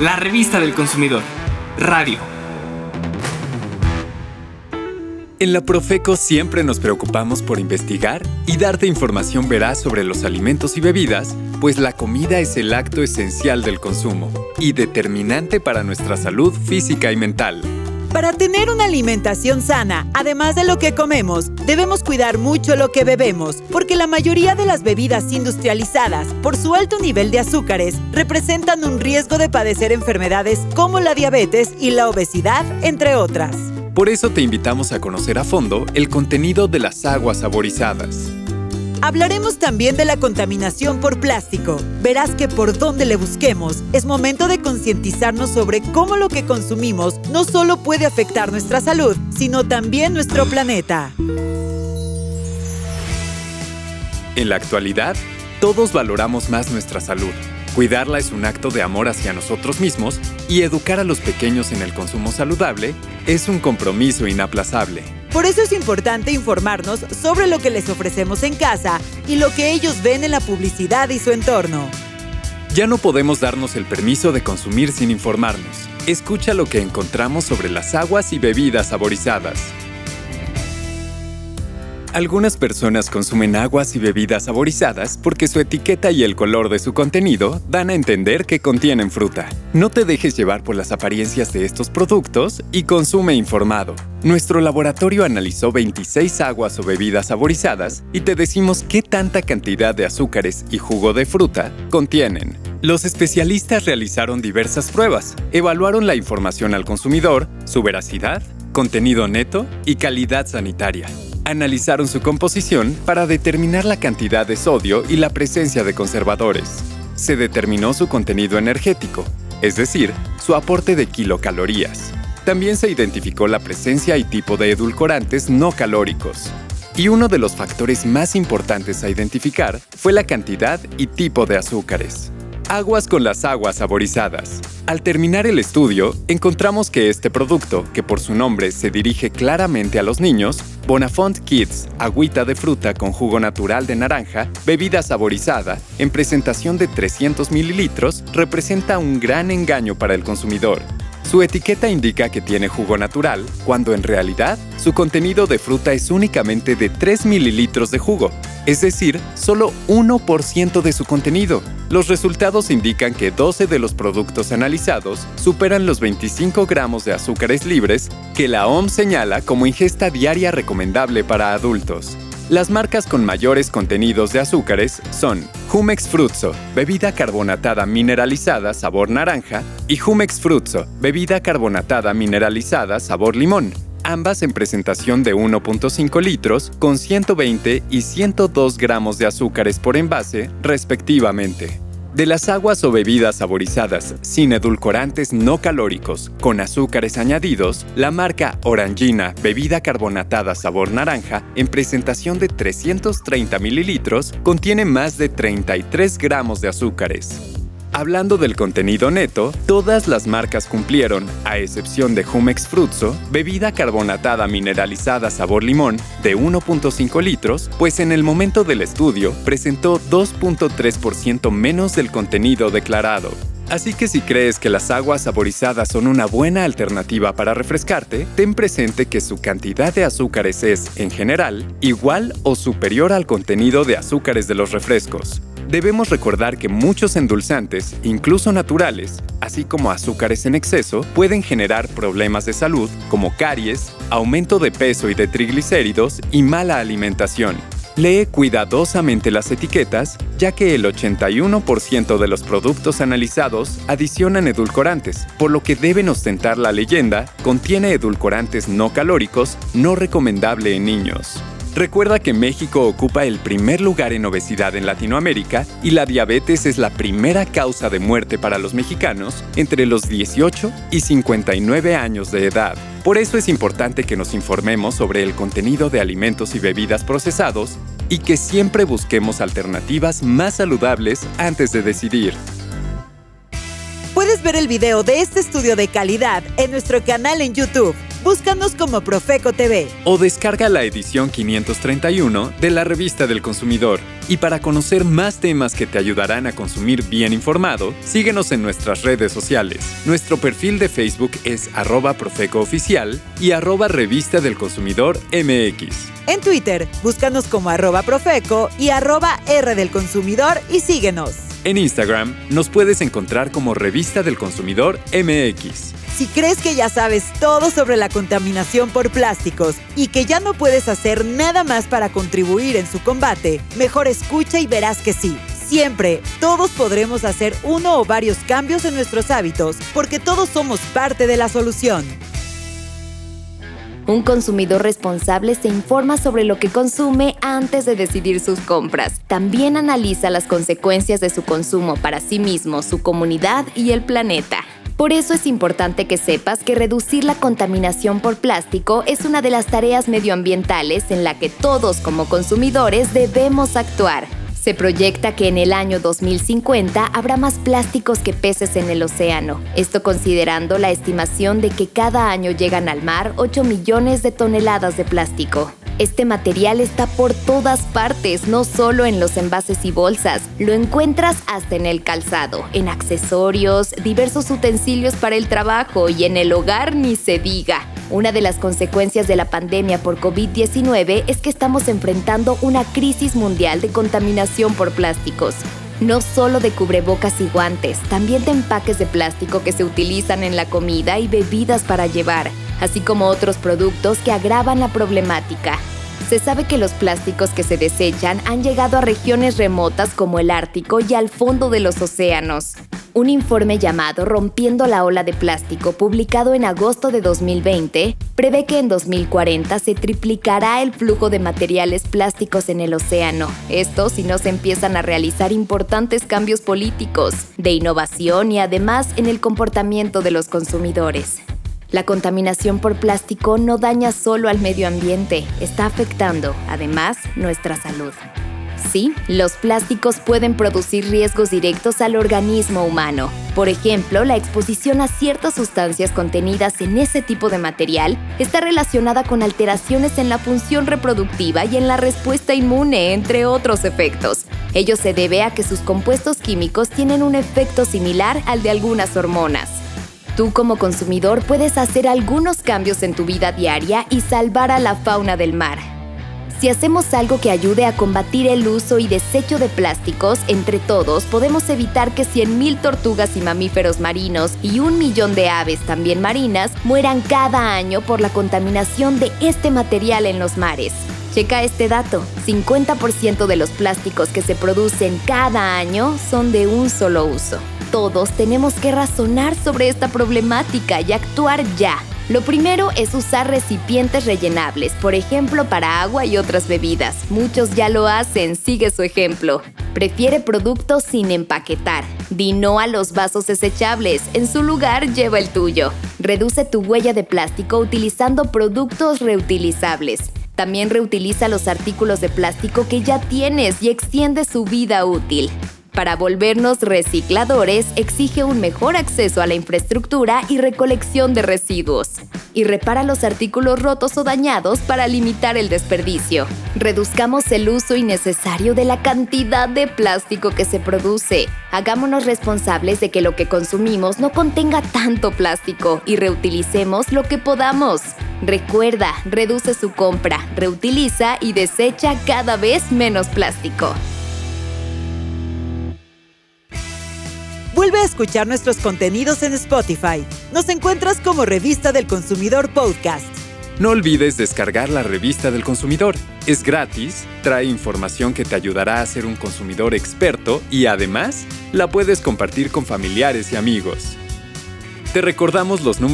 la revista del consumidor. Radio. En la Profeco siempre nos preocupamos por investigar y darte información veraz sobre los alimentos y bebidas, pues la comida es el acto esencial del consumo y determinante para nuestra salud física y mental. Para tener una alimentación sana, además de lo que comemos, debemos cuidar mucho lo que bebemos, porque la mayoría de las bebidas industrializadas, por su alto nivel de azúcares, representan un riesgo de padecer enfermedades como la diabetes y la obesidad, entre otras. Por eso te invitamos a conocer a fondo el contenido de las aguas saborizadas. Hablaremos también de la contaminación por plástico. Verás que por donde le busquemos, es momento de concientizarnos sobre cómo lo que consumimos no solo puede afectar nuestra salud, sino también nuestro planeta. En la actualidad, todos valoramos más nuestra salud. Cuidarla es un acto de amor hacia nosotros mismos y educar a los pequeños en el consumo saludable es un compromiso inaplazable. Por eso es importante informarnos sobre lo que les ofrecemos en casa y lo que ellos ven en la publicidad y su entorno. Ya no podemos darnos el permiso de consumir sin informarnos. Escucha lo que encontramos sobre las aguas y bebidas saborizadas. Algunas personas consumen aguas y bebidas saborizadas porque su etiqueta y el color de su contenido dan a entender que contienen fruta. No te dejes llevar por las apariencias de estos productos y consume informado. Nuestro laboratorio analizó 26 aguas o bebidas saborizadas y te decimos qué tanta cantidad de azúcares y jugo de fruta contienen. Los especialistas realizaron diversas pruebas, evaluaron la información al consumidor, su veracidad, contenido neto y calidad sanitaria analizaron su composición para determinar la cantidad de sodio y la presencia de conservadores. Se determinó su contenido energético, es decir, su aporte de kilocalorías. También se identificó la presencia y tipo de edulcorantes no calóricos. Y uno de los factores más importantes a identificar fue la cantidad y tipo de azúcares. Aguas con las aguas saborizadas. Al terminar el estudio, encontramos que este producto, que por su nombre se dirige claramente a los niños, Bonafont Kids, agüita de fruta con jugo natural de naranja, bebida saborizada, en presentación de 300 mililitros, representa un gran engaño para el consumidor. Su etiqueta indica que tiene jugo natural, cuando en realidad su contenido de fruta es únicamente de 3 mililitros de jugo, es decir, solo 1% de su contenido. Los resultados indican que 12 de los productos analizados superan los 25 gramos de azúcares libres que la OMS señala como ingesta diaria recomendable para adultos. Las marcas con mayores contenidos de azúcares son Jumex Fruzzo, bebida carbonatada mineralizada sabor naranja, y Jumex Fruzzo, bebida carbonatada mineralizada sabor limón, ambas en presentación de 1.5 litros con 120 y 102 gramos de azúcares por envase, respectivamente. De las aguas o bebidas saborizadas sin edulcorantes no calóricos con azúcares añadidos, la marca Orangina Bebida Carbonatada Sabor Naranja, en presentación de 330 mililitros, contiene más de 33 gramos de azúcares. Hablando del contenido neto, todas las marcas cumplieron, a excepción de Jumex Fruzzo, bebida carbonatada mineralizada sabor limón de 1.5 litros, pues en el momento del estudio presentó 2.3% menos del contenido declarado. Así que si crees que las aguas saborizadas son una buena alternativa para refrescarte, ten presente que su cantidad de azúcares es, en general, igual o superior al contenido de azúcares de los refrescos. Debemos recordar que muchos endulzantes, incluso naturales, así como azúcares en exceso, pueden generar problemas de salud como caries, aumento de peso y de triglicéridos y mala alimentación. Lee cuidadosamente las etiquetas, ya que el 81% de los productos analizados adicionan edulcorantes, por lo que deben ostentar la leyenda, contiene edulcorantes no calóricos, no recomendable en niños. Recuerda que México ocupa el primer lugar en obesidad en Latinoamérica y la diabetes es la primera causa de muerte para los mexicanos entre los 18 y 59 años de edad. Por eso es importante que nos informemos sobre el contenido de alimentos y bebidas procesados y que siempre busquemos alternativas más saludables antes de decidir. Puedes ver el video de este estudio de calidad en nuestro canal en YouTube Búscanos como Profeco TV. O descarga la edición 531 de la Revista del Consumidor. Y para conocer más temas que te ayudarán a consumir bien informado, síguenos en nuestras redes sociales. Nuestro perfil de Facebook es arroba profecooficial y arroba revista del consumidor MX. En Twitter, búscanos como arroba Profeco y arroba R del consumidor y síguenos. En Instagram nos puedes encontrar como Revista del Consumidor MX. Si crees que ya sabes todo sobre la contaminación por plásticos y que ya no puedes hacer nada más para contribuir en su combate, mejor escucha y verás que sí. Siempre, todos podremos hacer uno o varios cambios en nuestros hábitos porque todos somos parte de la solución. Un consumidor responsable se informa sobre lo que consume antes de decidir sus compras. También analiza las consecuencias de su consumo para sí mismo, su comunidad y el planeta. Por eso es importante que sepas que reducir la contaminación por plástico es una de las tareas medioambientales en la que todos como consumidores debemos actuar. Se proyecta que en el año 2050 habrá más plásticos que peces en el océano, esto considerando la estimación de que cada año llegan al mar 8 millones de toneladas de plástico. Este material está por todas partes, no solo en los envases y bolsas. Lo encuentras hasta en el calzado, en accesorios, diversos utensilios para el trabajo y en el hogar ni se diga. Una de las consecuencias de la pandemia por COVID-19 es que estamos enfrentando una crisis mundial de contaminación por plásticos. No solo de cubrebocas y guantes, también de empaques de plástico que se utilizan en la comida y bebidas para llevar, así como otros productos que agravan la problemática. Se sabe que los plásticos que se desechan han llegado a regiones remotas como el Ártico y al fondo de los océanos. Un informe llamado Rompiendo la ola de plástico, publicado en agosto de 2020, prevé que en 2040 se triplicará el flujo de materiales plásticos en el océano. Esto si no se empiezan a realizar importantes cambios políticos, de innovación y además en el comportamiento de los consumidores. La contaminación por plástico no daña solo al medio ambiente, está afectando, además, nuestra salud. Sí, los plásticos pueden producir riesgos directos al organismo humano. Por ejemplo, la exposición a ciertas sustancias contenidas en ese tipo de material está relacionada con alteraciones en la función reproductiva y en la respuesta inmune, entre otros efectos. Ello se debe a que sus compuestos químicos tienen un efecto similar al de algunas hormonas. Tú como consumidor puedes hacer algunos cambios en tu vida diaria y salvar a la fauna del mar. Si hacemos algo que ayude a combatir el uso y desecho de plásticos, entre todos podemos evitar que 100.000 tortugas y mamíferos marinos y un millón de aves también marinas mueran cada año por la contaminación de este material en los mares. Checa este dato, 50% de los plásticos que se producen cada año son de un solo uso. Todos tenemos que razonar sobre esta problemática y actuar ya. Lo primero es usar recipientes rellenables, por ejemplo para agua y otras bebidas. Muchos ya lo hacen, sigue su ejemplo. Prefiere productos sin empaquetar. Di no a los vasos desechables, en su lugar lleva el tuyo. Reduce tu huella de plástico utilizando productos reutilizables. También reutiliza los artículos de plástico que ya tienes y extiende su vida útil. Para volvernos recicladores exige un mejor acceso a la infraestructura y recolección de residuos. Y repara los artículos rotos o dañados para limitar el desperdicio. Reduzcamos el uso innecesario de la cantidad de plástico que se produce. Hagámonos responsables de que lo que consumimos no contenga tanto plástico y reutilicemos lo que podamos. Recuerda, reduce su compra, reutiliza y desecha cada vez menos plástico. Vuelve a escuchar nuestros contenidos en Spotify. Nos encuentras como Revista del Consumidor Podcast. No olvides descargar la revista del consumidor. Es gratis, trae información que te ayudará a ser un consumidor experto y además la puedes compartir con familiares y amigos. Te recordamos los números